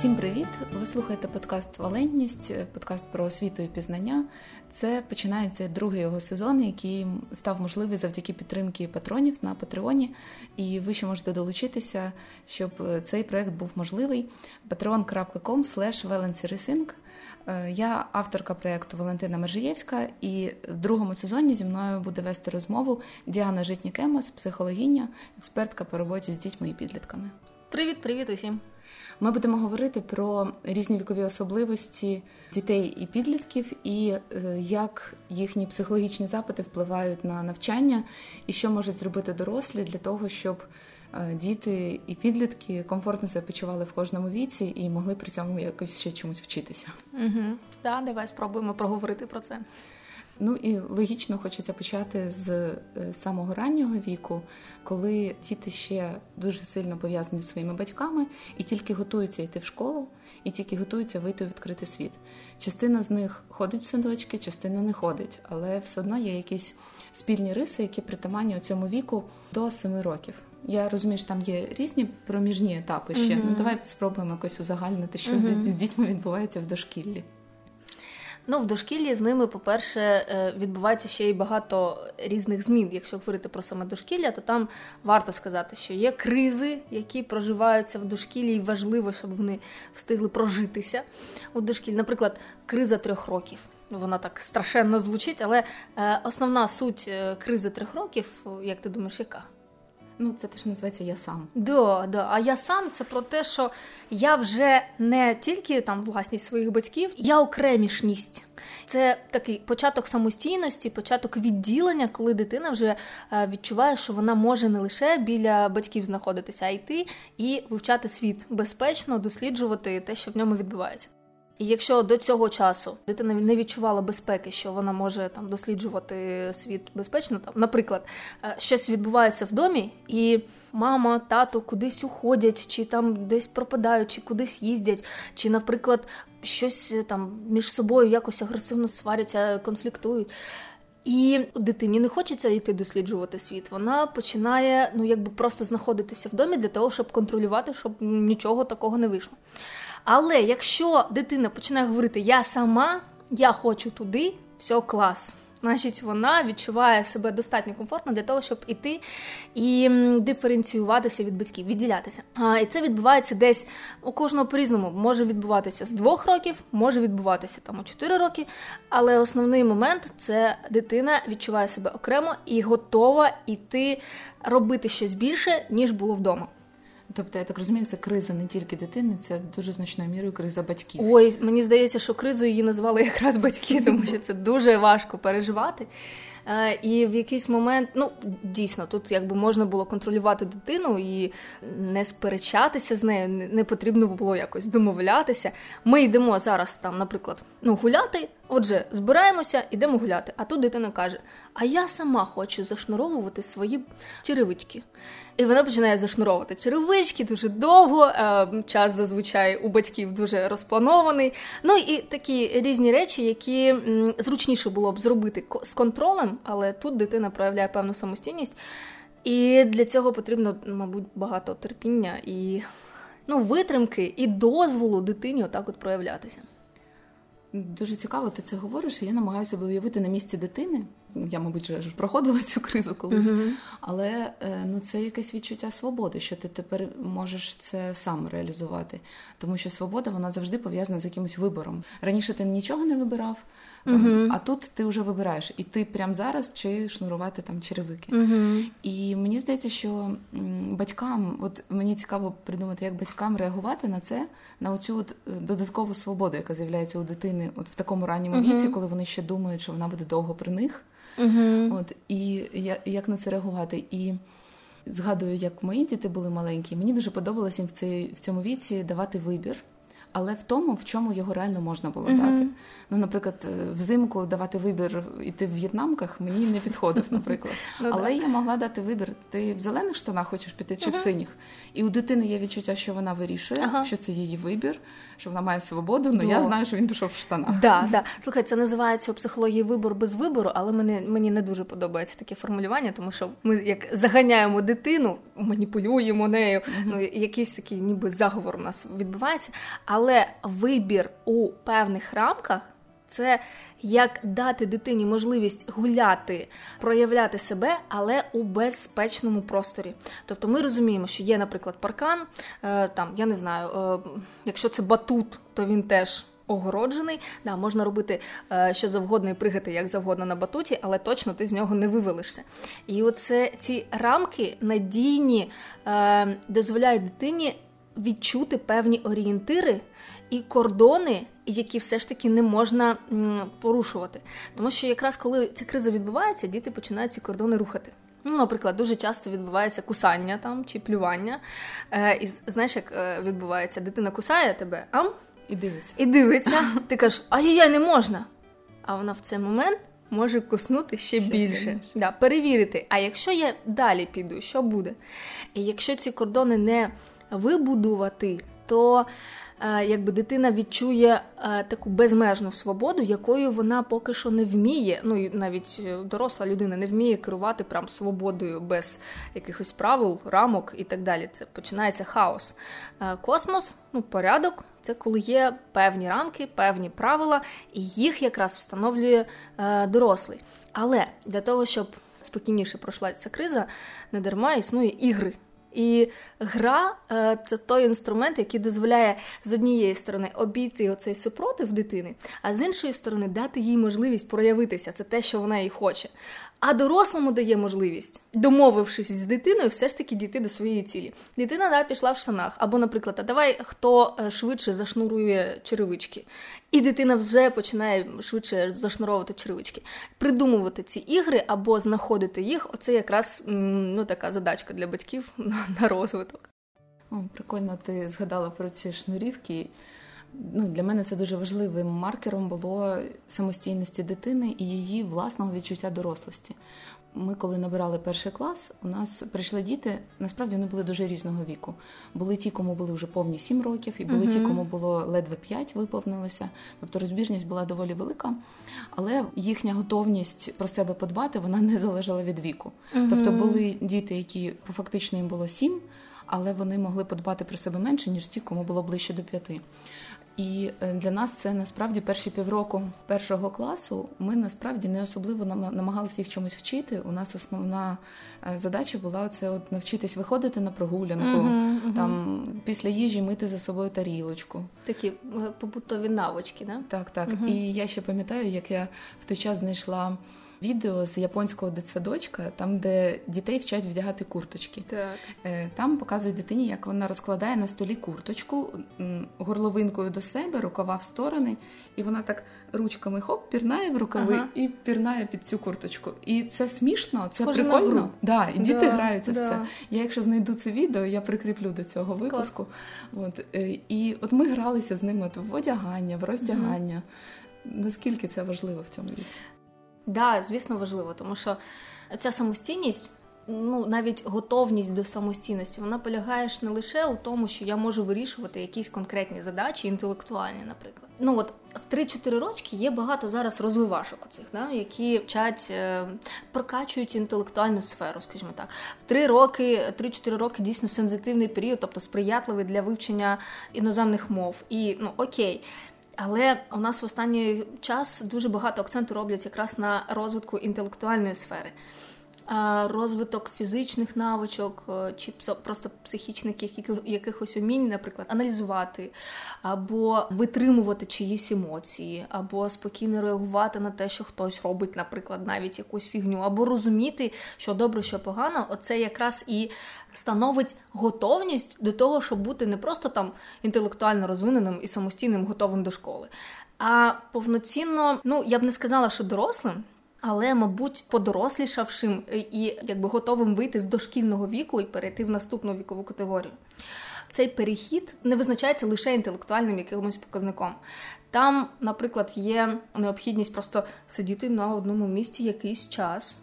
Всім привіт! Ви слухаєте подкаст Валентність, подкаст про освіту і пізнання. Це починається другий його сезон, який став можливий завдяки підтримки патронів на Патреоні. І ви ще можете долучитися, щоб цей проект був можливий. patreon.com slash Я авторка проєкту Валентина Мержиєвська, і в другому сезоні зі мною буде вести розмову Діана Житнікемас, психологиня, експертка по роботі з дітьми і підлітками. Привіт, привіт усім! Ми будемо говорити про різні вікові особливості дітей і підлітків, і е, як їхні психологічні запити впливають на навчання, і що можуть зробити дорослі для того, щоб е, діти і підлітки комфортно себе почували в кожному віці і могли при цьому якось ще чомусь вчитися. Угу. Так, давай спробуємо проговорити про це. Ну і логічно хочеться почати з е, самого раннього віку, коли діти ще дуже сильно пов'язані з своїми батьками і тільки готуються йти в школу, і тільки готуються вийти у відкритий світ. Частина з них ходить в садочки, частина не ходить, але все одно є якісь спільні риси, які притаманні у цьому віку до семи років. Я розумію, що там є різні проміжні етапи ще. Mm-hmm. Ну давай спробуємо якось узагальнити, що mm-hmm. з дітьми відбувається в дошкіллі. Ну, в дошкіллі з ними, по-перше, е, відбувається ще й багато різних змін. Якщо говорити про саме дошкілля, то там варто сказати, що є кризи, які проживаються в дошкіллі, і важливо, щоб вони встигли прожитися у дошкіллі. Наприклад, криза трьох років. Вона так страшенно звучить, але е, основна суть е, кризи трьох років, як ти думаєш, яка? Ну, це теж називається я сам. Да, да. А я сам це про те, що я вже не тільки там власність своїх батьків, я окремішність. Це такий початок самостійності, початок відділення, коли дитина вже е, відчуває, що вона може не лише біля батьків знаходитися, а йти і вивчати світ безпечно, досліджувати те, що в ньому відбувається. І якщо до цього часу дитина не відчувала безпеки, що вона може там досліджувати світ безпечно, там, наприклад, е, щось відбувається в домі, і мама, тато кудись уходять, чи там десь пропадають, чи кудись їздять, чи, наприклад, щось е, там між собою якось агресивно сваряться, конфліктують. І дитині не хочеться йти досліджувати світ. Вона починає ну якби просто знаходитися в домі для того, щоб контролювати, щоб нічого такого не вийшло. Але якщо дитина починає говорити Я сама, я хочу туди, все клас. Значить, вона відчуває себе достатньо комфортно для того, щоб іти і диференціюватися від батьків, відділятися. А, І це відбувається десь у кожного по-різному. Може відбуватися з двох років, може відбуватися там у чотири роки. Але основний момент це дитина відчуває себе окремо і готова йти робити щось більше, ніж було вдома. Тобто, я так розумію, це криза не тільки дитини, це дуже значною мірою криза батьків. Ой, мені здається, що кризою її назвали якраз батьки, тому що це дуже важко переживати. Е, і в якийсь момент, ну дійсно, тут якби можна було контролювати дитину і не сперечатися з нею, не потрібно було якось домовлятися. Ми йдемо зараз там, наприклад, ну гуляти. Отже, збираємося, йдемо гуляти. А тут дитина каже: А я сама хочу зашнуровувати свої черевички. І вона починає зашнуровувати черевички дуже довго. Е, час зазвичай у батьків дуже розпланований. Ну і такі різні речі, які зручніше було б зробити з контролем, але тут дитина проявляє певну самостійність. І для цього потрібно, мабуть, багато терпіння і ну, витримки і дозволу дитині отак от проявлятися. Дуже цікаво, ти це говориш. і Я намагаюся уявити на місці дитини. Я, мабуть, вже проходила цю кризу колись, uh-huh. але е, ну це якесь відчуття свободи, що ти тепер можеш це сам реалізувати. Тому що свобода вона завжди пов'язана з якимось вибором. Раніше ти нічого не вибирав, там, uh-huh. а тут ти вже вибираєш і ти прямо зараз чи шнурувати там черевики. Uh-huh. І мені здається, що батькам, от мені цікаво придумати, як батькам реагувати на це, на оцю от е, додаткову свободу, яка з'являється у дитини, от в такому ранньому віці, коли вони ще думають, що вона буде довго при них. Uh-huh. От і я, як на це реагувати? І згадую, як мої діти були маленькі. Мені дуже подобалося їм в цей в цьому віці давати вибір. але в тому, в чому його реально можна було mm-hmm. дати. Ну, наприклад, е, взимку давати вибір іти в в'єтнамках мені не підходив, наприклад. Ну але я могла дати вибір. Ти в зелених штанах хочеш піти чи в синіх? І у дитини є відчуття, що вона вирішує, що це її вибір, що вона має свободу. але я знаю, що він пішов в штанах. Да, да. Слухай, це називається у психології вибор без вибору, але мені мені не дуже подобається таке формулювання, тому що ми як заганяємо дитину, маніпулюємо нею. Mm-hmm. Ну якийсь такий, ніби заговор у нас відбувається. Але вибір у певних рамках. Це як дати дитині можливість гуляти, проявляти себе, але у безпечному просторі. Тобто ми розуміємо, що є, наприклад, паркан, е, там я не знаю, е, якщо це батут, то він теж. Огороджений, да, можна робити е, що завгодно і пригати як завгодно на батуті, але точно ти з нього не вивелишся. І оце ці рамки надійні дозволяють дитині відчути певні орієнтири і кордони, які все ж таки не можна порушувати. Тому що якраз коли ця криза відбувається, діти починають ці кордони рухати. Ну, Наприклад, дуже часто відбувається кусання там чи плювання. Е, І знаєш, як е, відбувається? Дитина кусає тебе, ам? І дивиться. І дивиться. Ти кажеш, ай-яй, не можна. А вона в цей момент може куснути ще, ще більше. Да, Перевірити. А якщо я далі піду, що буде? І якщо ці кордони не вибудувати, то якби дитина відчує е, таку безмежну свободу, якою вона поки що не вміє. Ну і навіть е, доросла людина не вміє керувати прям свободою без якихось правил, рамок і так далі. Це починається хаос. Космос, ну порядок. Це коли є певні рамки, певні правила, і їх якраз встановлює дорослий. Але для того, щоб спокійніше пройшла ця криза, не дарма існує ігри. І гра е, це той інструмент, який дозволяє з однієї сторони обійти оцей супротив дитини, а з іншої сторони дати їй можливість проявитися. Це те, що вона і хоче а дорослому дає можливість, домовившись з дитиною, все ж таки дійти до своєї цілі. Дитина да, пішла в штанах, або, наприклад, а давай хто е, швидше зашнурує черевички, і дитина вже починає швидше зашнуровувати черевички. Придумувати ці ігри або знаходити їх оце якраз ну, така задачка для батьків на розвиток. Прикольно, ти згадала про ці шнурівки ну, для мене це дуже важливим маркером було самостійності дитини і її власного відчуття дорослості. Ми, коли набирали перший клас, у нас прийшли діти. Насправді вони були дуже різного віку. Були ті, кому були вже повні сім років, і були uh ті, кому було ледве п'ять виповнилося. Тобто розбіжність була доволі велика, але їхня готовність про себе подбати вона не залежала від віку. uh Тобто були діти, які фактично їм було сім, але вони могли подбати про себе менше ніж ті, кому було ближче до п'яти. І е, для нас це насправді перші півроку першого класу. Ми насправді не особливо намагалися їх чомусь вчити. У нас основна е, задача була це от навчитись виходити на прогулянку, uh-huh, там після їжі мити за собою тарілочку. Такі е, побутові навички, да? так, так. Uh-huh. І я ще пам'ятаю, як я в той час знайшла відео з японського дитсадочка, там, де дітей вчать вдягати курточки. Так. Е, там показують дитині, як вона розкладає на столі курточку горловинкою до себе, рукава в сторони, і вона так ручками хоп, пірнає в рукави ага. і пірнає під цю курточку. І це смішно, це Схоже прикольно. Да, І діти да, граються да. в це. Я, якщо знайду це відео, я прикріплю до цього випуску. От, е, І от ми гралися з ними от в одягання, в роздягання. Угу. Наскільки це важливо в цьому віці? Да, звісно, важливо, тому що ця самостійність. Ну, навіть готовність до самостійності, вона полягає ж не лише у тому, що я можу вирішувати якісь конкретні задачі, інтелектуальні, наприклад. Ну от в 3-4 рочки є багато зараз розвивашок оцих, да, які вчать, е, прокачують інтелектуальну сферу, скажімо так. В 3 роки, 3-4 роки дійсно сензитивний період, тобто сприятливий для вивчення іноземних мов. І ну окей. Але у нас в останній час дуже багато акценту роблять якраз на розвитку інтелектуальної сфери. Розвиток фізичних навичок е, чи просто психічних якихось умінь, наприклад, аналізувати, або витримувати чиїсь емоції, або спокійно реагувати на те, що хтось робить, наприклад, навіть якусь фігню, або розуміти, що добре, що погано, оце якраз і становить готовність до того, щоб бути не просто там інтелектуально розвиненим і самостійним, готовим до школи, а повноцінно, ну я б не сказала, що дорослим. Але, мабуть, подорослішавшим і якби готовим вийти з дошкільного віку і перейти в наступну вікову категорію. цей перехід не визначається лише інтелектуальним якимось показником. Там, наприклад, є необхідність просто сидіти на одному місці якийсь час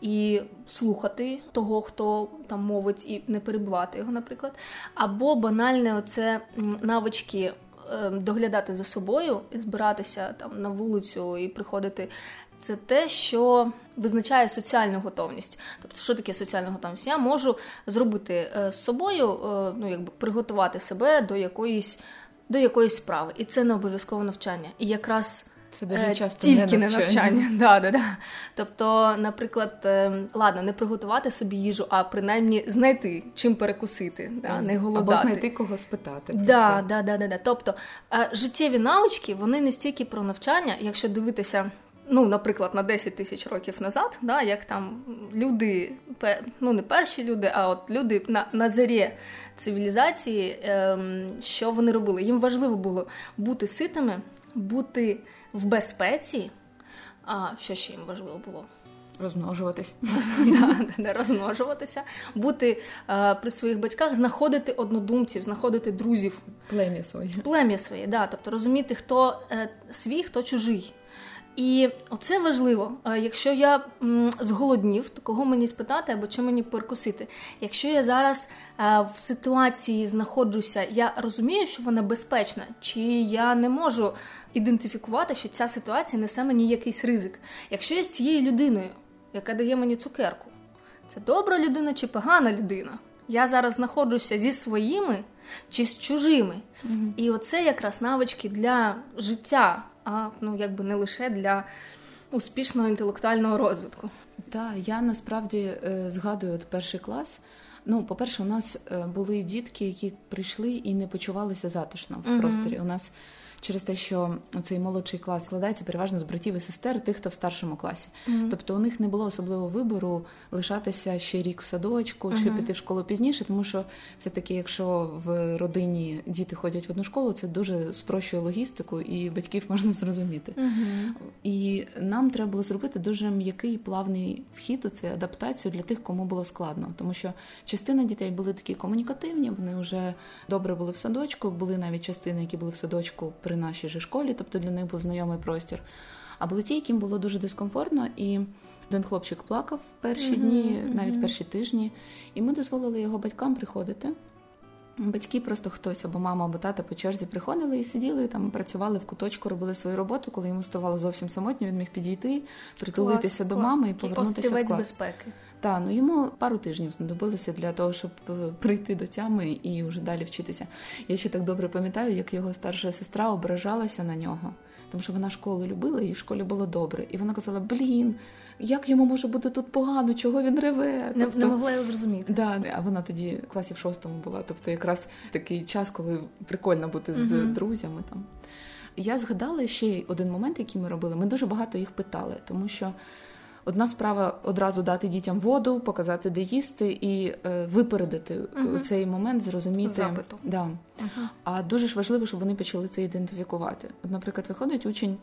і слухати того, хто там мовить, і не перебувати його, наприклад. Або банальне оце навички ем, доглядати за собою і збиратися там на вулицю і приходити. Це те, що визначає соціальну готовність. Тобто, що таке соціальна готовність? Я можу зробити е, з собою, е, ну якби приготувати себе до якоїсь до якоїсь справи, і це не обов'язково навчання. І якраз це дуже е, часто тільки не навчання. навчання. Да, да, да. Тобто, наприклад, е, ладно, не приготувати собі їжу, а принаймні знайти чим перекусити, да, не голодати. Або знайти кого спитати. Про да, це. Да, да, да, да. Тобто е, життєві навички вони не стільки про навчання, якщо дивитися. Ну, наприклад, на 10 тисяч років назад, да, як там люди, ну не перші люди, а от люди на на зарі цивілізації, ем, що вони робили? Їм важливо було бути ситими, бути в безпеці. А що ще їм важливо було? Розмножуватись. Розмножуватися, бути е, при своїх батьках, знаходити однодумців, знаходити друзів. Плем'я своє. Плем'я своє, да. Тобто розуміти, хто е, свій, хто чужий. І оце важливо. Е, якщо я зголоднів, то кого мені спитати або чи мені перекусити? Якщо я зараз е, в ситуації знаходжуся, я розумію, що вона безпечна, чи я не можу ідентифікувати, що ця ситуація несе мені якийсь ризик. Якщо я з цією людиною, яка дає мені цукерку, це добра людина чи погана людина? Я зараз знаходжуся зі своїми чи з чужими. Mm-hmm. І оце якраз навички для життя а ну якби не лише для успішного інтелектуального розвитку. Так, я насправді е, згадую от перший клас. Ну, по-перше, у нас е, були дітки, які прийшли і не почувалися затишно в uh-huh. просторі. У нас через те, що цей молодший клас складається переважно з братів і сестер, тих, хто в старшому класі. Mm-hmm. Тобто у них не було особливого вибору лишатися ще рік в садочку mm-hmm. чи піти в школу пізніше, тому що все таки, якщо в родині діти ходять в одну школу, це дуже спрощує логістику, і батьків можна зрозуміти. Mm-hmm. І нам треба було зробити дуже м'який плавний вхід у цю адаптацію для тих, кому було складно, тому що частина дітей були такі комунікативні, вони вже добре були в садочку, були навіть частини, які були в садочку при нашій же школі, тобто для них був знайомий простір. А були ті, яким було дуже дискомфортно, і один хлопчик плакав перші mm-hmm, дні, mm-hmm. навіть перші тижні, і ми дозволили його батькам приходити. Батьки просто хтось або мама, або тата по черзі приходили і сиділи там, працювали в куточку, робили свою роботу. Коли йому ставало зовсім самотньо, він міг підійти, притулитися клас, до мами і повернутися в клас. безпеки. Та ну йому пару тижнів знадобилося для того, щоб е, прийти до тями і вже далі вчитися. Я ще так добре пам'ятаю, як його старша сестра ображалася на нього, тому що вона школу любила і в школі було добре. І вона казала: Блін, як йому може бути тут погано, чого він реве? Не, тобто, не могла його зрозуміти. Да, А вона тоді в класі в шостому була. Тобто, якраз такий час, коли прикольно бути з угу. друзями там. Я згадала ще один момент, який ми робили. Ми дуже багато їх питали, тому що. Одна справа одразу дати дітям воду, показати, де їсти, і е, випередити угу. цей момент, зрозуміти запиту. Да. Угу. А дуже ж важливо, щоб вони почали це ідентифікувати. От, наприклад, виходить учень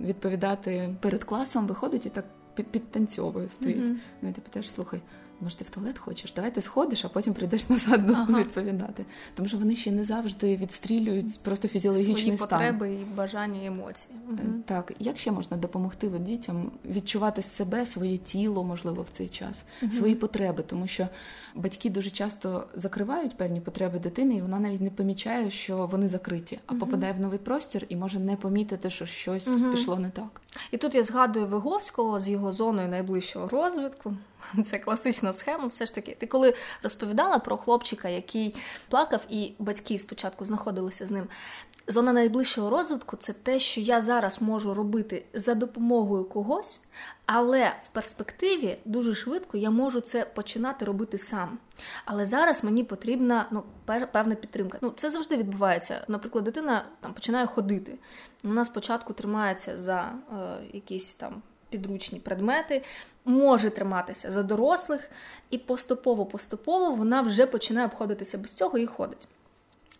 відповідати перед класом, виходить і так підтанцьовує, стоїть. uh Ну і ти питаєш, слухай, може, ти в туалет хочеш? Давай ти сходиш, а потім прийдеш назад ага. відповідати. Тому що вони ще не завжди відстрілюють просто фізіологічний Свої стан. потреби і бажання і емоції. Угу. Так, як ще можна допомогти дітям відчувати себе, своє тіло, можливо, в цей час, угу. свої потреби, тому що батьки дуже часто закривають певні потреби дитини, і вона навіть не помічає, що вони закриті, а угу. попадає в новий простір і може не помітити, що щось пішло не так. І тут я згадую Виговського з його зоною найближчого розвитку. Це класична схема. Все ж таки, ти коли розповідала про хлопчика, який плакав, і батьки спочатку знаходилися з ним. Зона найближчого розвитку це те, що я зараз можу робити за допомогою когось, але в перспективі дуже швидко я можу це починати робити сам. Але зараз мені потрібна ну, певна підтримка. Ну, Це завжди відбувається. Наприклад, дитина там починає ходити. Вона спочатку тримається за е, якісь там підручні предмети, може триматися за дорослих, і поступово-поступово вона вже починає обходитися без цього і ходить.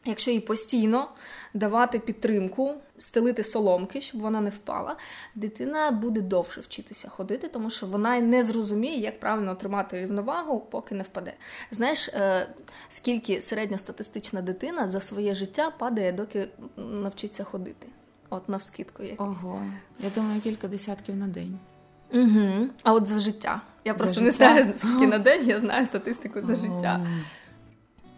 Якщо їй постійно давати підтримку, стелити соломки, щоб вона не впала, дитина буде довше вчитися ходити, тому що вона не зрозуміє, як правильно отримати рівновагу, поки не впаде. Знаєш, е, скільки середньостатистична дитина за своє життя падає, доки навчиться ходити? От навскидку є. Ого, я думаю, кілька десятків на день. Угу. А от за життя. Я за просто життя? не знаю, скільки на день, я знаю статистику за життя.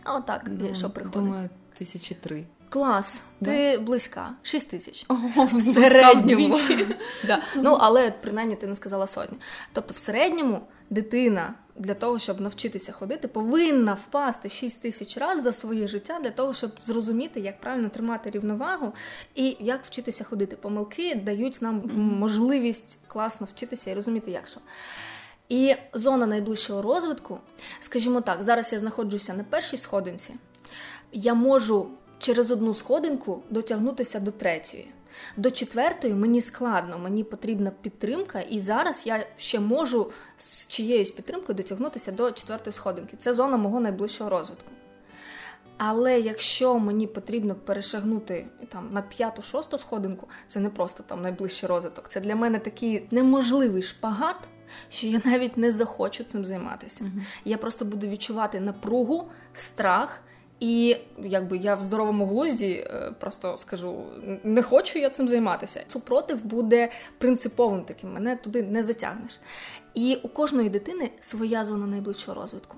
А отак, Ну, що приходить. Думаю, тисячі три. Клас, ти близька, 6 тисяч. В середньому. да. Ну, але принаймні ти не сказала сотні. Тобто, в середньому дитина для того, щоб навчитися ходити, повинна впасти 6 тисяч разів за своє життя для того, щоб зрозуміти, як правильно тримати рівновагу і як вчитися ходити. Помилки дають нам можливість класно вчитися і розуміти, як що. І зона найближчого розвитку, скажімо так, зараз я знаходжуся на першій сходинці, я можу через одну сходинку дотягнутися до третьої. До четвертої мені складно, мені потрібна підтримка, і зараз я ще можу з чиєюсь підтримкою дотягнутися до четвертої сходинки. Це зона мого найближчого розвитку. Але якщо мені потрібно перешагнути там на п'яту-шосту сходинку, це не просто там найближчий розвиток. Це для мене такий неможливий шпагат, що я навіть не захочу цим займатися. Мгм. Я просто буду відчувати напругу, страх. І якби я в здоровому глузді е, просто скажу, не хочу я цим займатися. Супротив буде принциповим таким, мене туди не затягнеш. І у кожної дитини своя зона найближчого розвитку.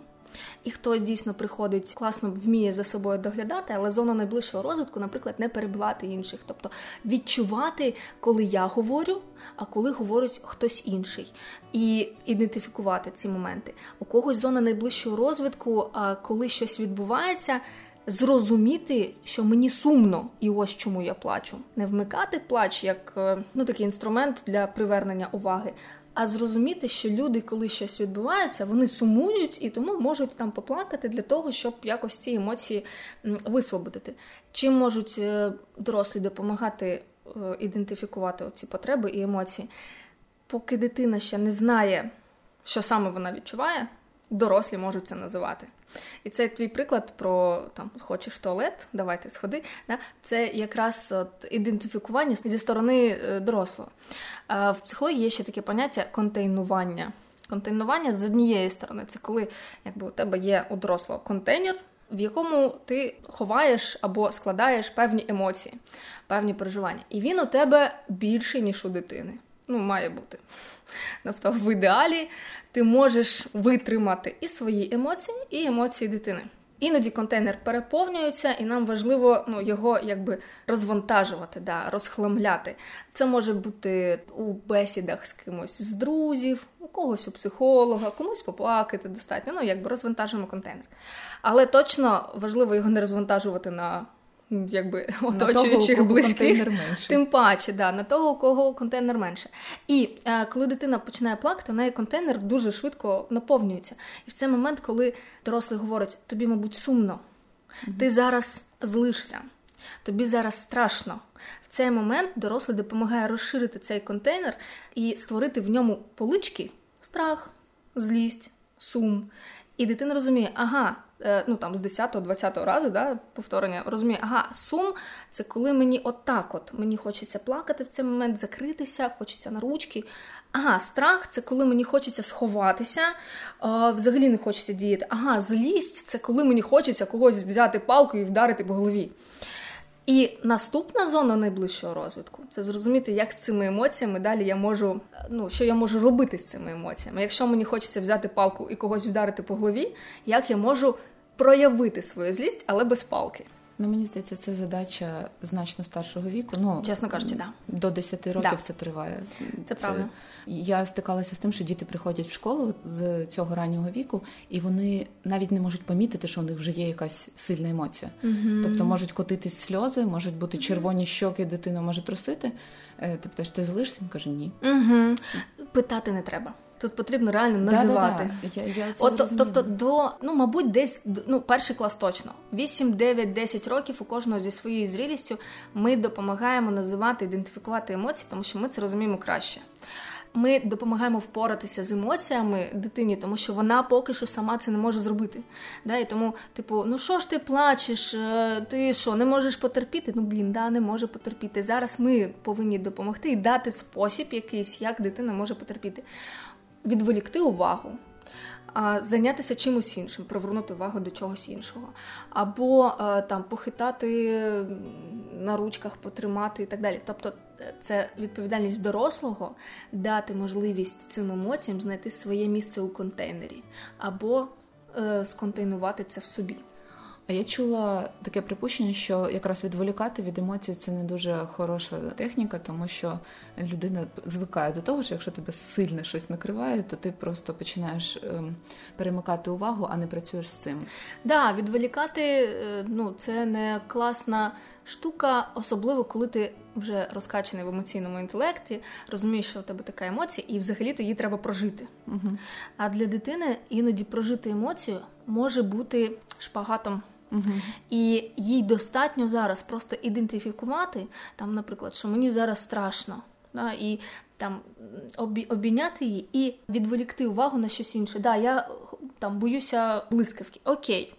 І хтось дійсно приходить, класно вміє за собою доглядати, але зона найближчого розвитку, наприклад, не перебивати інших, тобто відчувати, коли я говорю, а коли говорить хтось інший, і ідентифікувати ці моменти. У когось зона найближчого розвитку, коли щось відбувається. Зрозуміти, що мені сумно, і ось чому я плачу. Не вмикати плач як е, ну такий інструмент для привернення уваги, а зрозуміти, що люди, коли щось відбувається, вони сумують і тому можуть там поплакати для того, щоб якось ці емоції висвободити. Чим можуть е, дорослі допомагати е, ідентифікувати ці потреби і емоції? Поки дитина ще не знає, що саме вона відчуває, дорослі можуть це називати. І це твій приклад про там хочеш в туалет, давайте сходи. Да? Це якраз от ідентифікування зі сторони е, дорослого. В психології є ще таке поняття контейнування. Контейнування з однієї сторони, це коли якби у тебе є у дорослого контейнер, в якому ти ховаєш або складаєш певні емоції, певні переживання. І він у тебе більший, ніж у дитини. Ну, має бути. Тобто, в ідеалі ти можеш витримати і свої емоції, і емоції дитини. Іноді контейнер переповнюється, і нам важливо ну, його якби розвантажувати, да, розхламляти. Це може бути у бесідах з кимось з друзів, у когось у психолога, комусь поплакати достатньо. Ну, якби розвантажуємо контейнер. Але точно важливо його не розвантажувати на якби оточуючих того, близьких. Тим паче, да, на того, у кого контейнер менше. І е, коли дитина починає плакати, у неї контейнер дуже швидко наповнюється. І в цей момент, коли дорослий говорить, тобі, мабуть, сумно, ти зараз злишся, тобі зараз страшно. В цей момент дорослий допомагає розширити цей контейнер і створити в ньому полички страх, злість, сум. І дитина розуміє, ага, е, ну там з 10-20 разу да, повторення, розуміє, ага, сум це коли мені отак от, мені хочеться плакати в цей момент, закритися, хочеться на ручки. Ага, страх це коли мені хочеться сховатися, а, взагалі не хочеться діяти. Ага, злість це коли мені хочеться когось взяти палку і вдарити по голові. І наступна зона найближчого розвитку це зрозуміти, як з цими емоціями далі я можу, ну що я можу робити з цими емоціями. Якщо мені хочеться взяти палку і когось вдарити по голові, як я можу проявити свою злість, але без палки. Ну, мені здається, це задача значно старшого віку. Ну, Чесно кажучи, да. До 10 років Да. це триває. Це правда. Я стикалася з тим, що діти приходять в школу з цього раннього віку, і вони навіть не можуть помітити, що у них вже є якась сильна емоція. Тобто можуть котитись сльози, можуть бути червоні щоки, дитину може трусити. Е, Ти питаєш, ти злишся? Він каже, ні. Угу. Питати не треба. Тут потрібно реально називати. Да-да-да. Я, я це От, тобто, до ну, мабуть, десь ну, перший клас точно. 8, 9, 10 років у кожного зі своєю зрілістю ми допомагаємо називати, ідентифікувати емоції, тому що ми це розуміємо краще. Ми допомагаємо впоратися з емоціями дитині, тому що вона поки що сама це не може зробити. Да? І тому, типу, ну що ж ти плачеш? Е, ти що, не можеш потерпіти? Ну блін, да, не може потерпіти. Зараз ми повинні допомогти і дати спосіб якийсь, як дитина може потерпіти. Відволікти увагу зайнятися чимось іншим, привернути увагу до чогось іншого, або е, там похитати на ручках, потримати і так далі. Тобто е, це відповідальність дорослого дати можливість цим емоціям знайти своє місце у контейнері, або е, сконтейнувати це в собі. А я чула таке припущення, що якраз відволікати від емоцій це не дуже хороша техніка, тому що людина звикає до того, що якщо тебе сильно щось накриває, то ти просто починаєш ем, перемикати увагу, а не працюєш з цим. Да, відволікати е, ну це не класна штука, особливо коли ти вже розкачаний в емоційному інтелекті, розумієш, що у тебе така емоція, і взагалі то її треба прожити. Угу. А для дитини іноді прожити емоцію може бути шпагатом. Угу. І їй достатньо зараз просто ідентифікувати, там, наприклад, що мені зараз страшно, да, і там обі, обійняти її і відволікти увагу на щось інше. Да, Я там боюся блискавки. Окей.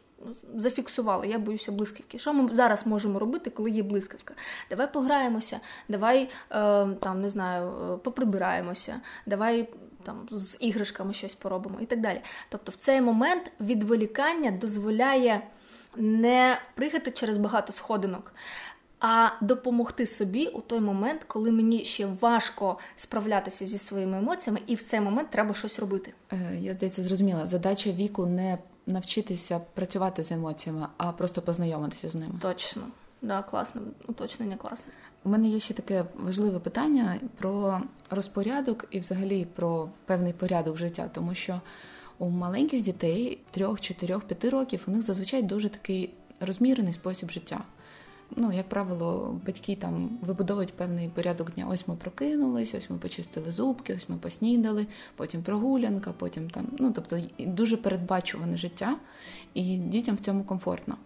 Зафіксували, я боюся блискавки. Що ми зараз можемо робити, коли є блискавка? Давай пограємося, давай е, там не знаю, е, поприбираємося, давай там з іграшками щось поробимо і так далі. Тобто, в цей момент відволікання дозволяє не пригати через багато сходинок, а допомогти собі у той момент, коли мені ще важко справлятися зі своїми емоціями, і в цей момент треба щось робити. Е, я здається, зрозуміла. Задача віку не навчитися працювати з емоціями, а просто познайомитися з ними. Точно. Да, класне уточнення класне. У мене є ще таке важливе питання про розпорядок і, взагалі, про певний порядок життя, тому що у маленьких дітей 3, 4, 5 років у них зазвичай дуже такий розмірений спосіб життя. Ну, як правило, батьки там вибудовують певний порядок дня. Ось ми прокинулись, ось ми почистили зубки, ось ми поснідали, потім прогулянка, потім там. Ну, тобто дуже передбачуване життя, і дітям в цьому комфортно.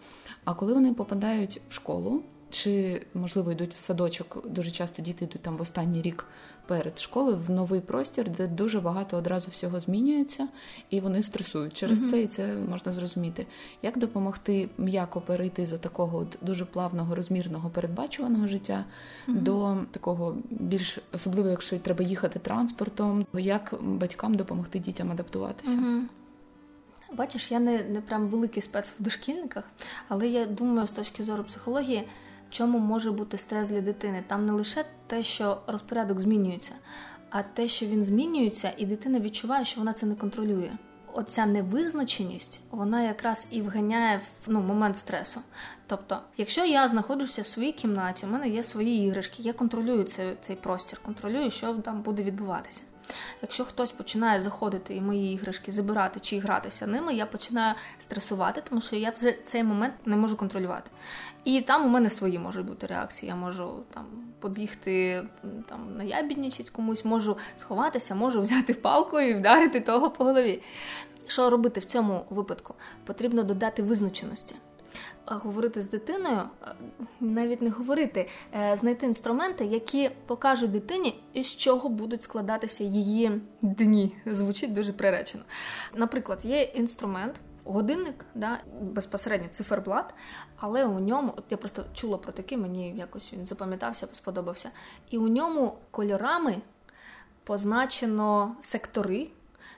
А коли вони попадають в школу, чи, можливо, йдуть в садочок, дуже часто діти йдуть там в останній рік перед школою в новий простір, де дуже багато одразу всього змінюється, і вони стресують через uh-huh. це, і це можна зрозуміти. Як допомогти м'яко перейти з такого от дуже плавного, розмірного, передбачуваного життя uh-huh. до такого більш особливо, якщо треба їхати транспортом, як батькам допомогти дітям адаптуватися? Uh-huh. Бачиш, я не не прям великий спец в дошкільниках, але я думаю, з точки зору психології чому може бути стрес для дитини? Там не лише те, що розпорядок змінюється, а те, що він змінюється, і дитина відчуває, що вона це не контролює. Оця невизначеність, вона якраз і вганяє в ну, момент стресу. Тобто, якщо я знаходжуся в своїй кімнаті, у мене є свої іграшки, я контролюю цей, цей простір, контролюю, що там буде відбуватися. Якщо хтось починає заходити і мої іграшки забирати чи гратися ними, я починаю стресувати, тому що я вже цей момент не можу контролювати. І там у мене свої можуть бути реакції. Я можу там побігти, там наябіднічить комусь, можу сховатися, можу взяти палку і вдарити того по голові. Що робити в цьому випадку? Потрібно додати визначеності говорити з дитиною, навіть не говорити, е, знайти інструменти, які покажуть дитині, із чого будуть складатися її дні. Звучить дуже приречено. Наприклад, є інструмент. Годинник, да, безпосередньо циферблат, але у ньому, от я просто чула про такий, мені якось він запам'ятався, сподобався. І у ньому кольорами позначено сектори,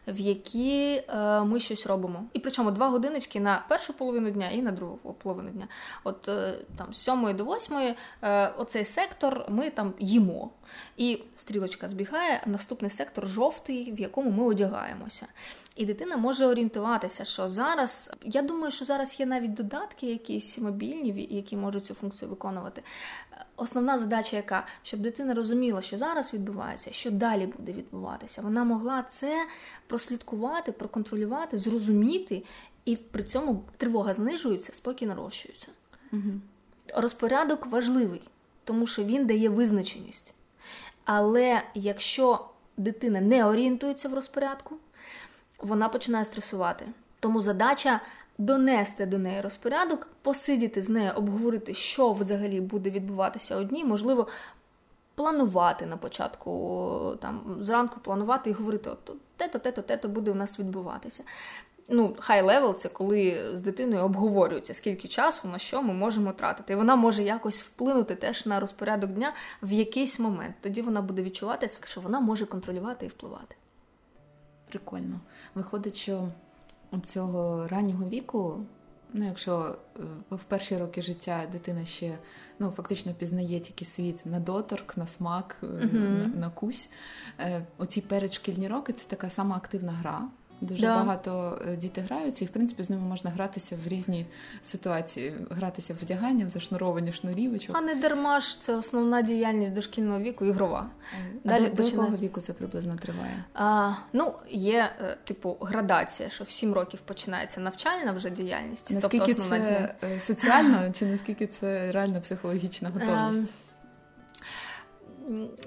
в які е, ми щось робимо. І причому два годиночки на першу половину дня і на другу половину дня. От е, там з сьомої до восьмої е, оцей сектор ми там їмо. І стрілочка збігає, наступний сектор жовтий, в якому ми одягаємося. І дитина може орієнтуватися, що зараз я думаю, що зараз є навіть додатки, якісь мобільні, які можуть цю функцію виконувати. Основна задача, яка щоб дитина розуміла, що зараз відбувається, що далі буде відбуватися, вона могла це прослідкувати, проконтролювати, зрозуміти, і при цьому тривога знижується, спокій нарощується. Угу. Розпорядок важливий, тому що він дає визначеність. Але якщо дитина не орієнтується в розпорядку, вона починає стресувати. Тому задача донести до неї розпорядок, посидіти з нею, обговорити, що взагалі буде відбуватися одній, можливо, планувати на початку, там зранку планувати і говорити, от те-то, те-то, те-то буде у нас відбуватися. Ну, high level це коли з дитиною обговорюється, скільки часу на що ми можемо тратити. І вона може якось вплинути теж на розпорядок дня в якийсь момент. Тоді вона буде відчувати, що вона може контролювати і впливати. Прикольно. Виходить, що цього раннього віку Ну, якщо е, в перші роки життя дитина ще ну, фактично пізнає тільки світ на доторк, на смак, uh-huh. на, на кусь, е, оці передшкільні роки це така сама активна гра. Дуже да. багато е, діти граються, і в принципі з ними можна гратися в різні ситуації, гратися в вдягання, в зашнуровані шнурівочок. А не дарма ж це основна діяльність дошкільного віку, ігрова. А Далі до, до якого віку це приблизно триває? А, Ну, є е, типу градація, що в сім років починається навчальна вже діяльність. Тобто наскільки тобто, це діяльність. соціально, чи наскільки це реально психологічна готовність? А,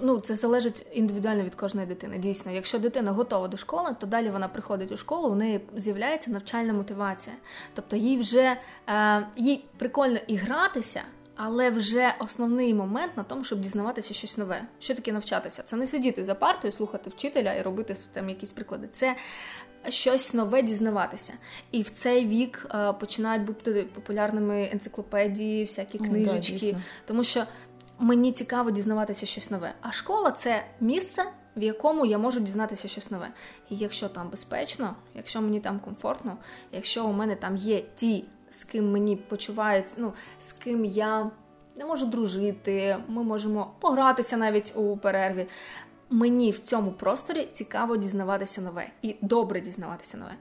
ну, це залежить індивідуально від кожної дитини. Дійсно, якщо дитина готова до школи, то далі вона приходить у школу, у неї з'являється навчальна мотивація. Тобто їй вже е, їй прикольно і гратися. Але вже основний момент на тому, щоб дізнаватися щось нове. Що таке навчатися? Це не сидіти за партою, слухати вчителя і робити там якісь приклади. Це щось нове дізнаватися. І в цей вік е, починають бути популярними енциклопедії, всякі книжечки, да, тому що мені цікаво дізнаватися щось нове. А школа це місце, в якому я можу дізнатися щось нове. І якщо там безпечно, якщо мені там комфортно, якщо у мене там є ті, з ким мені почувають, ну з ким я не можу дружити, ми можемо погратися навіть у перерві. Мені в цьому просторі цікаво дізнаватися нове і добре дізнаватися нове.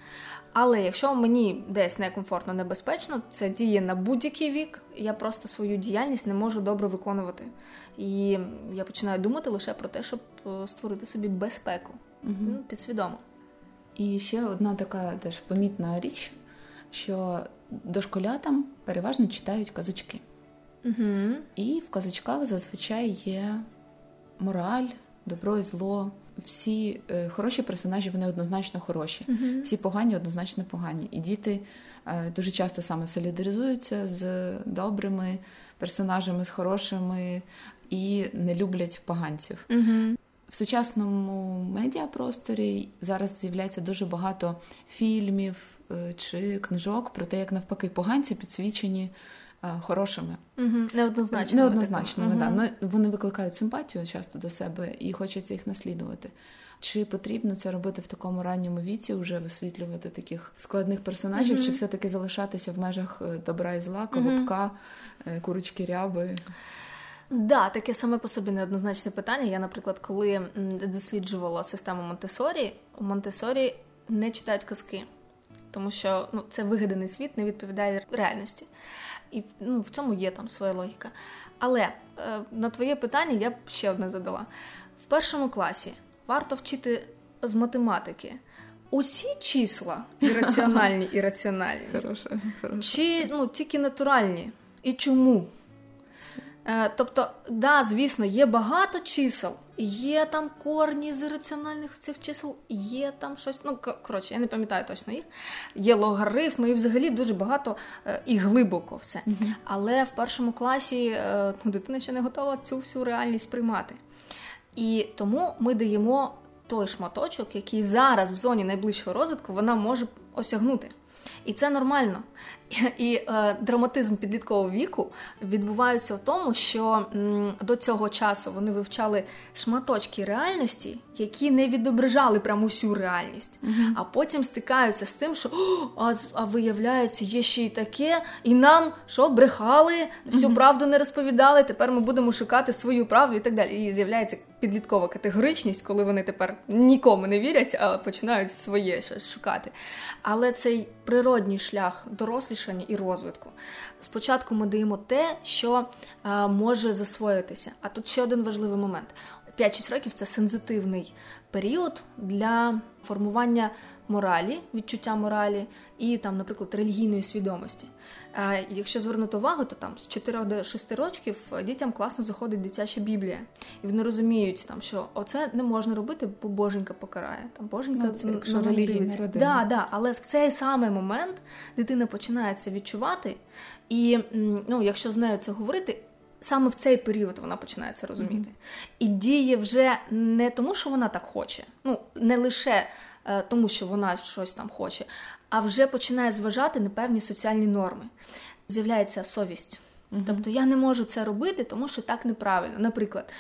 Але якщо мені десь некомфортно, небезпечно, це діє на будь-який вік. Я просто свою діяльність не можу добре виконувати. І я починаю думати лише про те, щоб е, створити собі безпеку угу. підсвідомо. І ще одна така теж помітна річ, що дошколятам переважно читають казочки. Угу. І в казочках зазвичай є мораль, добро і зло всі е, хороші персонажі вони однозначно хороші, uh-huh. всі погані однозначно погані. І діти е, дуже часто саме солідаризуються з добрими персонажами, з хорошими і не люблять поганців. Uh-huh. В сучасному медіапросторі зараз з'являється дуже багато фільмів е, чи книжок про те, як навпаки поганці підсвічені хорошими. Угу. Неоднозначними. Неоднозначними, угу. да. Ну, вони викликають симпатію часто до себе і хочеться їх наслідувати. Чи потрібно це робити в такому ранньому віці, вже висвітлювати таких складних персонажів, mm чи все-таки залишатися в межах е, добра і зла, колобка, mm курочки ряби? Да, таке саме по собі неоднозначне питання. Я, наприклад, коли досліджувала систему Монтесорі, у Монтесорі не читають казки, тому що ну, це вигаданий світ, не відповідає реальності. І ну, в цьому є там своя логіка. Але е, на твоє питання я б ще одне задала. В першому класі варто вчити з математики усі числа ірраціональні і раціональні. Хороше, хороше. Чи ну, тільки натуральні? І чому? Е, тобто, да, звісно, є багато чисел, є там корні з раціональних цих чисел, є там щось. Ну, коротше, я не пам'ятаю точно їх. Є логарифми, і взагалі дуже багато е, і глибоко все. Mm-hmm. Але в першому класі е, ну, дитина ще не готова цю всю реальність приймати. І тому ми даємо той шматочок, який зараз в зоні найближчого розвитку вона може осягнути. І це нормально. І е, драматизм підліткового віку відбувається в тому, що м, до цього часу вони вивчали шматочки реальності, які не відображали прямо усю реальність, uh-huh. а потім стикаються з тим, що а, а виявляється, є ще й таке, і нам що брехали, всю uh-huh. правду не розповідали. Тепер ми будемо шукати свою правду і так далі. І з'являється підліткова категоричність, коли вони тепер нікому не вірять, а починають своє щось шукати. Але цей природній шлях дорослішання і розвитку. Спочатку ми даємо те, що а, може засвоїтися. А тут ще один важливий момент: 5-6 років це сензитивний період для формування моралі, відчуття моралі і там, наприклад, релігійної свідомості. А Якщо звернути увагу, то там з 4 до 6 років дітям класно заходить дитяча біблія, і вони розуміють, там що оце не можна робити, бо боженька покарає. Там боженька ну, якщо релігійна Да, да, але в цей самий момент дитина починає це відчувати, і ну, якщо з нею це говорити. Саме в цей період вона починає це розуміти. Mm-hmm. І діє вже не тому, що вона так хоче, ну не лише е, тому, що вона щось там хоче, а вже починає зважати на певні соціальні норми. З'являється совість. Uh-huh. Тобто я не можу це робити, тому що так неправильно. Наприклад,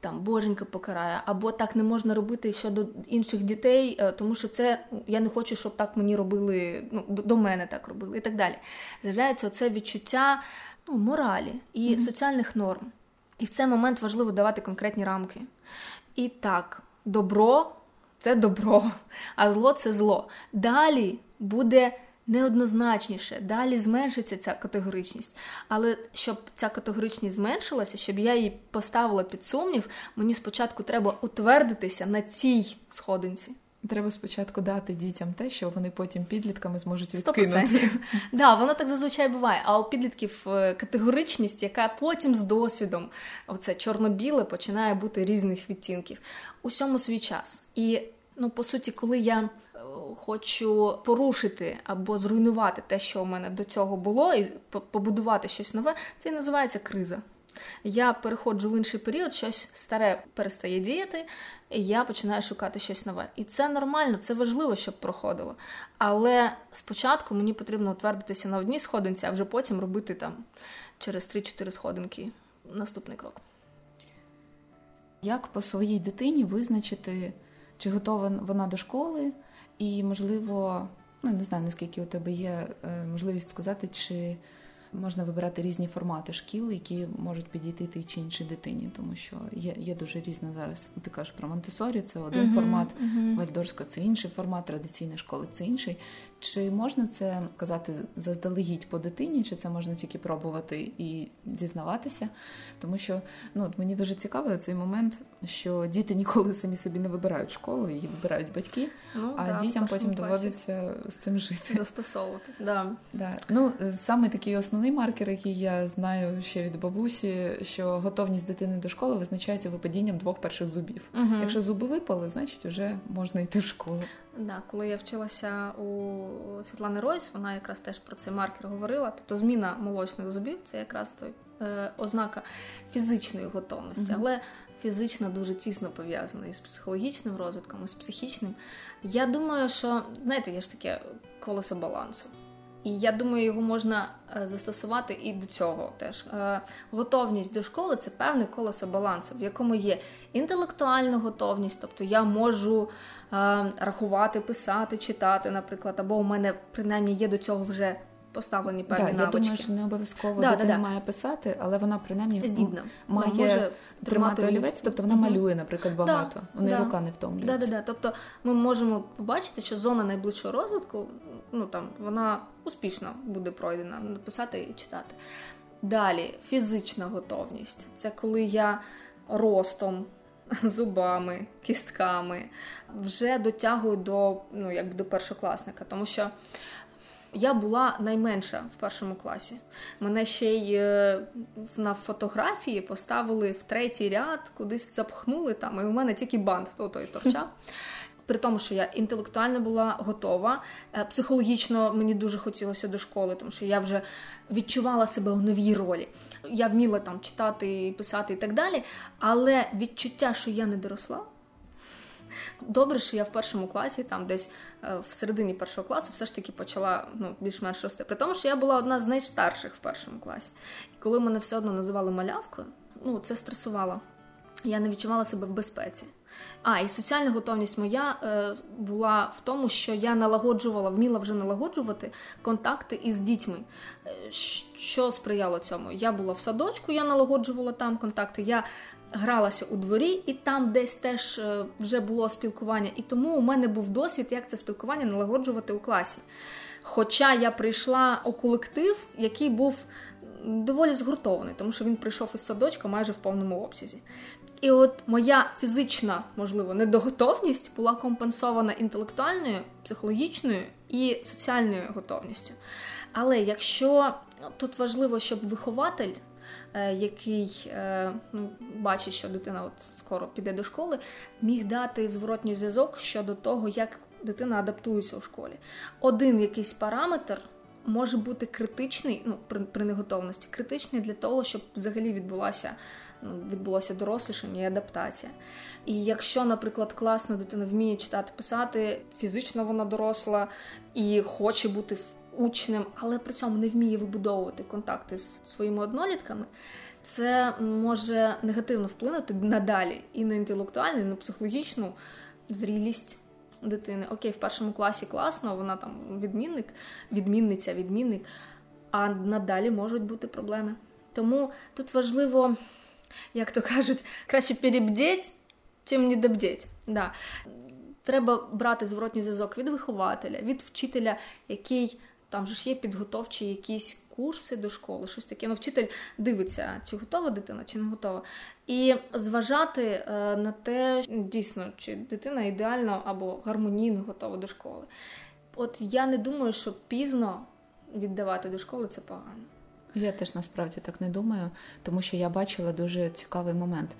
там боженька покарає, або так не можна робити щодо інших дітей, е, тому що це я не хочу, щоб так мені робили, ну до мене так робили і так далі. З'являється оце відчуття ну, моралі і mm-hmm. соціальних норм. І в цей момент важливо давати конкретні рамки. І так, добро це добро, а зло це зло. Далі буде неоднозначніше, далі зменшиться ця категоричність. Але щоб ця категоричність зменшилася, щоб я її поставила під сумнів, мені спочатку треба утвердитися на цій сходинці. Треба спочатку дати дітям те, що вони потім підлітками зможуть відкинути. 100%. Да, воно так зазвичай буває. А у підлітків е, категоричність, яка потім з досвідом, оце чорно-біле, починає бути різних відтінків. Усьому свій час. І ну, по суті, коли я хочу порушити або зруйнувати те, що у мене до цього було, і побудувати щось нове, це і називається криза. Я переходжу в інший період, щось старе перестає діяти, і я починаю шукати щось нове. І це нормально, це важливо, щоб проходило. Але спочатку мені потрібно утвердитися на одній сходинці, а вже потім робити там через 3-4 сходинки наступний крок. Як по своїй дитині визначити, чи готова вона до школи, і, можливо, ну не знаю, наскільки у тебе є е, можливість сказати, чи можна вибирати різні формати шкіл, які можуть підійти тій чи іншій дитині, тому що є є дуже різна зараз. Ти кажеш про Монтесорі, це один uh-huh, формат, uh-huh. Вальдорська це інший формат, традиційної школи це інший. Чи можна це казати заздалегідь по дитині, чи це можна тільки пробувати і дізнаватися? Тому що ну от мені дуже цікавий цей момент, що діти ніколи самі собі не вибирають школу, її вибирають батьки, ну, а да, дітям потім класі. доводиться з цим жити. Застосовуватись. Да. Да. Ну саме такий основний маркер, який я знаю ще від бабусі, що готовність дитини до школи визначається випадінням двох перших зубів. Угу. Якщо зуби випали, значить вже можна йти в школу. Да, коли я вчилася у Світлани Ройс, вона якраз теж про цей маркер говорила. Тобто зміна молочних зубів це якраз той е, ознака фізичної готовності, mm але фізична дуже тісно пов'язана із психологічним розвитком, і з психічним. Я думаю, що знаєте, є ж таке колесо балансу. І я думаю, його можна е, застосувати і до цього теж. Е, готовність до школи це певне колесо балансу, в якому є інтелектуальна готовність, тобто я можу е, рахувати, писати, читати, наприклад, або у мене принаймні є до цього вже поставлені певні да, навички. Я думаю, що не обов'язково да, дитина да, має писати, але вона принаймні Здібна. має може тримати олівець, тобто вона малює, наприклад, багато. У неї рука не втомлюється. Да, да, да. Тобто ми можемо побачити, що зона найближчого розвитку, ну там вона успішно буде пройдена, написати і читати. Далі фізична готовність. Це коли я ростом. Зубами, кістками вже дотягую до ну, якби до першокласника, тому що я була найменша в першому класі. Мене ще й е, на фотографії поставили в третій ряд, кудись запхнули там, і у мене тільки бант то той торчав. При тому, що я інтелектуально була готова, е, психологічно мені дуже хотілося до школи, тому що я вже відчувала себе в новій ролі. Я вміла там читати, писати і так далі. Але відчуття, що я не доросла, Добре, що я в першому класі, там десь е, в середині першого класу, все ж таки почала ну, більш-менш рости. При тому, що я була одна з найстарших в першому класі. І коли мене все одно називали малявкою, ну це стресувало. Я не відчувала себе в безпеці. А, і соціальна готовність моя е, була в тому, що я налагоджувала, вміла вже налагоджувати контакти із дітьми. Е, що сприяло цьому? Я була в садочку, я налагоджувала там контакти. Я гралася у дворі, і там десь теж е, вже було спілкування. І тому у мене був досвід, як це спілкування налагоджувати у класі. Хоча я прийшла у колектив, який був доволі згуртований, тому що він прийшов із садочка майже в повному обсязі. І от моя фізична, можливо, недоготовність була компенсована інтелектуальною, психологічною і соціальною готовністю. Але якщо тут важливо, щоб вихователь який е, ну, бачить, що дитина от скоро піде до школи, міг дати зворотній зв'язок щодо того, як дитина адаптується у школі. Один якийсь параметр може бути критичний, ну при, при неготовності, критичний для того, щоб взагалі відбулася ну, відбулося дорослішання і адаптація. І якщо, наприклад, класно дитина вміє читати, писати, фізично вона доросла і хоче бути учнем, але при цьому не вміє вибудовувати контакти з своїми однолітками, це може негативно вплинути надалі і на інтелектуальну, і на психологічну зрілість дитини. Окей, в першому класі класно, вона там відмінник, відмінниця, відмінник, а надалі можуть бути проблеми. Тому тут важливо, як то кажуть, краще перебдіть, чим не добдіть. Да. Треба брати зворотній зв'язок від вихователя, від вчителя, який там же ж є підготовчі якісь курси до школи, щось таке. Ну, вчитель дивиться, чи готова дитина, чи не готова. І зважати е, на те, дійсно, чи дитина ідеально або гармонійно готова до школи. От я не думаю, що пізно віддавати до школи це погано. Я теж насправді так не думаю, тому що я бачила дуже цікавий момент.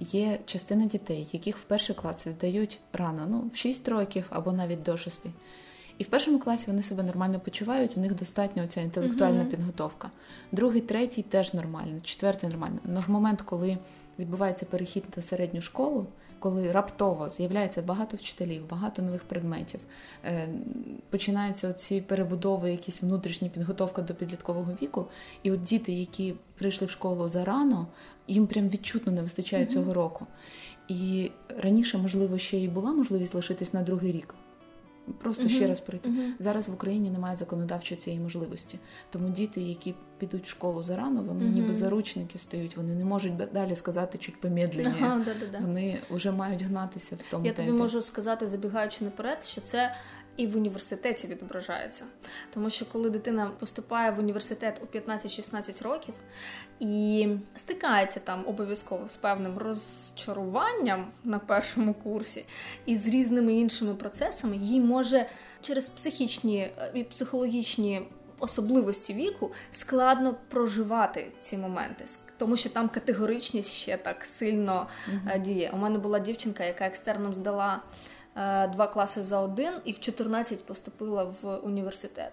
Є частина дітей, яких в перший клас віддають рано, ну в 6 років або навіть до 6. І в першому класі вони себе нормально почувають, у них достатньо ця інтелектуальна uh-huh. підготовка. Другий, третій теж нормально, четвертий нормально. Але в момент, коли відбувається перехід на середню школу, коли раптово з'являється багато вчителів, багато нових предметів, е, починаються ці перебудови, якісь внутрішні підготовка до підліткового віку. І от діти, які прийшли в школу зарано, їм прям відчутно не вистачає uh-huh. цього року. І раніше, можливо, ще й була можливість лишитись на другий рік. Просто uh-huh. ще раз пройти. Uh-huh. Зараз в Україні немає законодавчої цієї можливості. Тому діти, які підуть в школу зарано, вони uh-huh. ніби заручники стають, вони не можуть далі сказати чуть помедленніше. Ага, Вони вже мають гнатися в тому. Я темпі. тобі можу сказати, забігаючи наперед, що це і в університеті відображається. Тому що коли дитина поступає в університет у 15-16 років і стикається там обов'язково з певним розчаруванням на першому курсі і з різними іншими процесами, їй може через психічні е, і психологічні. Особливості віку складно проживати ці моменти, тому що там категоричність ще так сильно uh-huh. діє. У мене була дівчинка, яка екстерном здала два класи за один, і в 14 поступила в університет.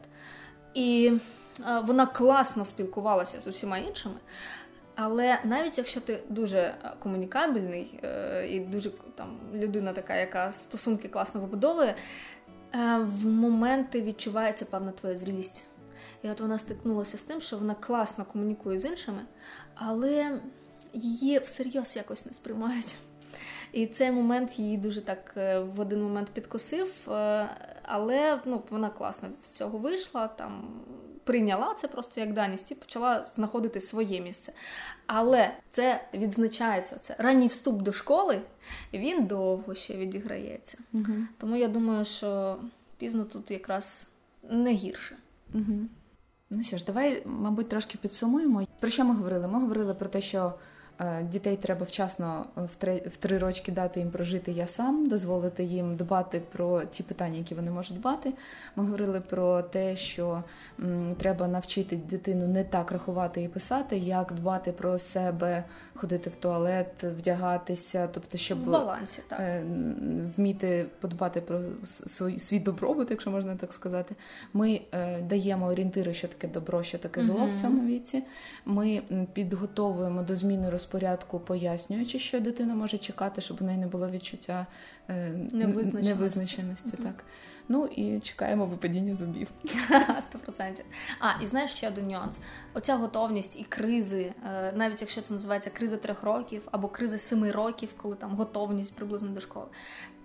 І е, вона класно спілкувалася з усіма іншими. Але навіть якщо ти дуже комунікабельний е, і дуже там людина така, яка стосунки класно вибудовує, в моменти відчувається певна твоя зрілість. І от вона стикнулася з тим, що вона класно комунікує з іншими, але її всерйоз якось не сприймають. І цей момент її дуже так е, в один момент підкосив, е, але ну, вона класно з цього вийшла, там прийняла це просто як даність і почала знаходити своє місце. Але це відзначається це ранній вступ до школи, він довго ще відіграється. Угу. Тому я думаю, що пізно тут якраз не гірше. Угу. Ну що ж, давай, мабуть, трошки підсумуємо. Про що ми говорили? Ми говорили про те, що дітей треба вчасно в три в три рочки дати їм прожити я сам, дозволити їм дбати про ті питання, які вони можуть дбати. Ми говорили про те, що м, треба навчити дитину не так рахувати і писати, як дбати про себе, ходити в туалет, вдягатися, тобто, щоб в балансі, так. Е, вміти подбати про свій свій добробут, якщо можна так сказати. Ми е, даємо орієнтири, що таке добро, що таке зло uh в цьому віці. Ми підготовуємо до зміни розпорядку, пояснюючи, що дитина може чекати, щоб у неї не було відчуття е, невизначеності. невизначеності угу. так. Ну і чекаємо випадіння зубів. Сто процентів. А, і знаєш ще один нюанс: оця готовність і кризи, е, навіть якщо це називається криза трьох років або криза семи років, коли там готовність приблизно до школи.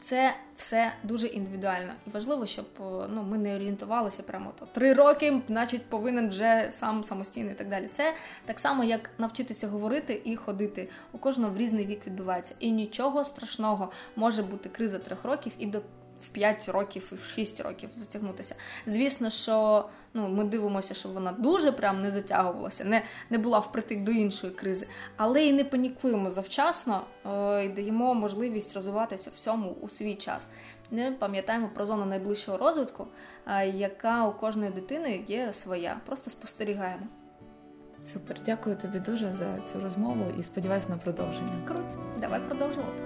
Це все дуже індивідуально і важливо, щоб ну ми не орієнтувалися прямо то три роки, значить, повинен вже сам самостійно і так далі. Це так само, як навчитися говорити і ходити. У кожного в різний вік відбувається, і нічого страшного може бути криза трьох років і до в 5 років і в 6 років затягнутися. Звісно, що ну, ми дивимося, що вона дуже прям не затягувалася, не не була впритик до іншої кризи, але і не панікуємо завчасно е, і даємо можливість розвиватися всьому у свій час. Не пам'ятаємо про зону найближчого розвитку, е, яка у кожної дитини є своя. Просто спостерігаємо. Супер, дякую тобі дуже за цю розмову і сподіваюся на продовження. Круто, давай продовжувати.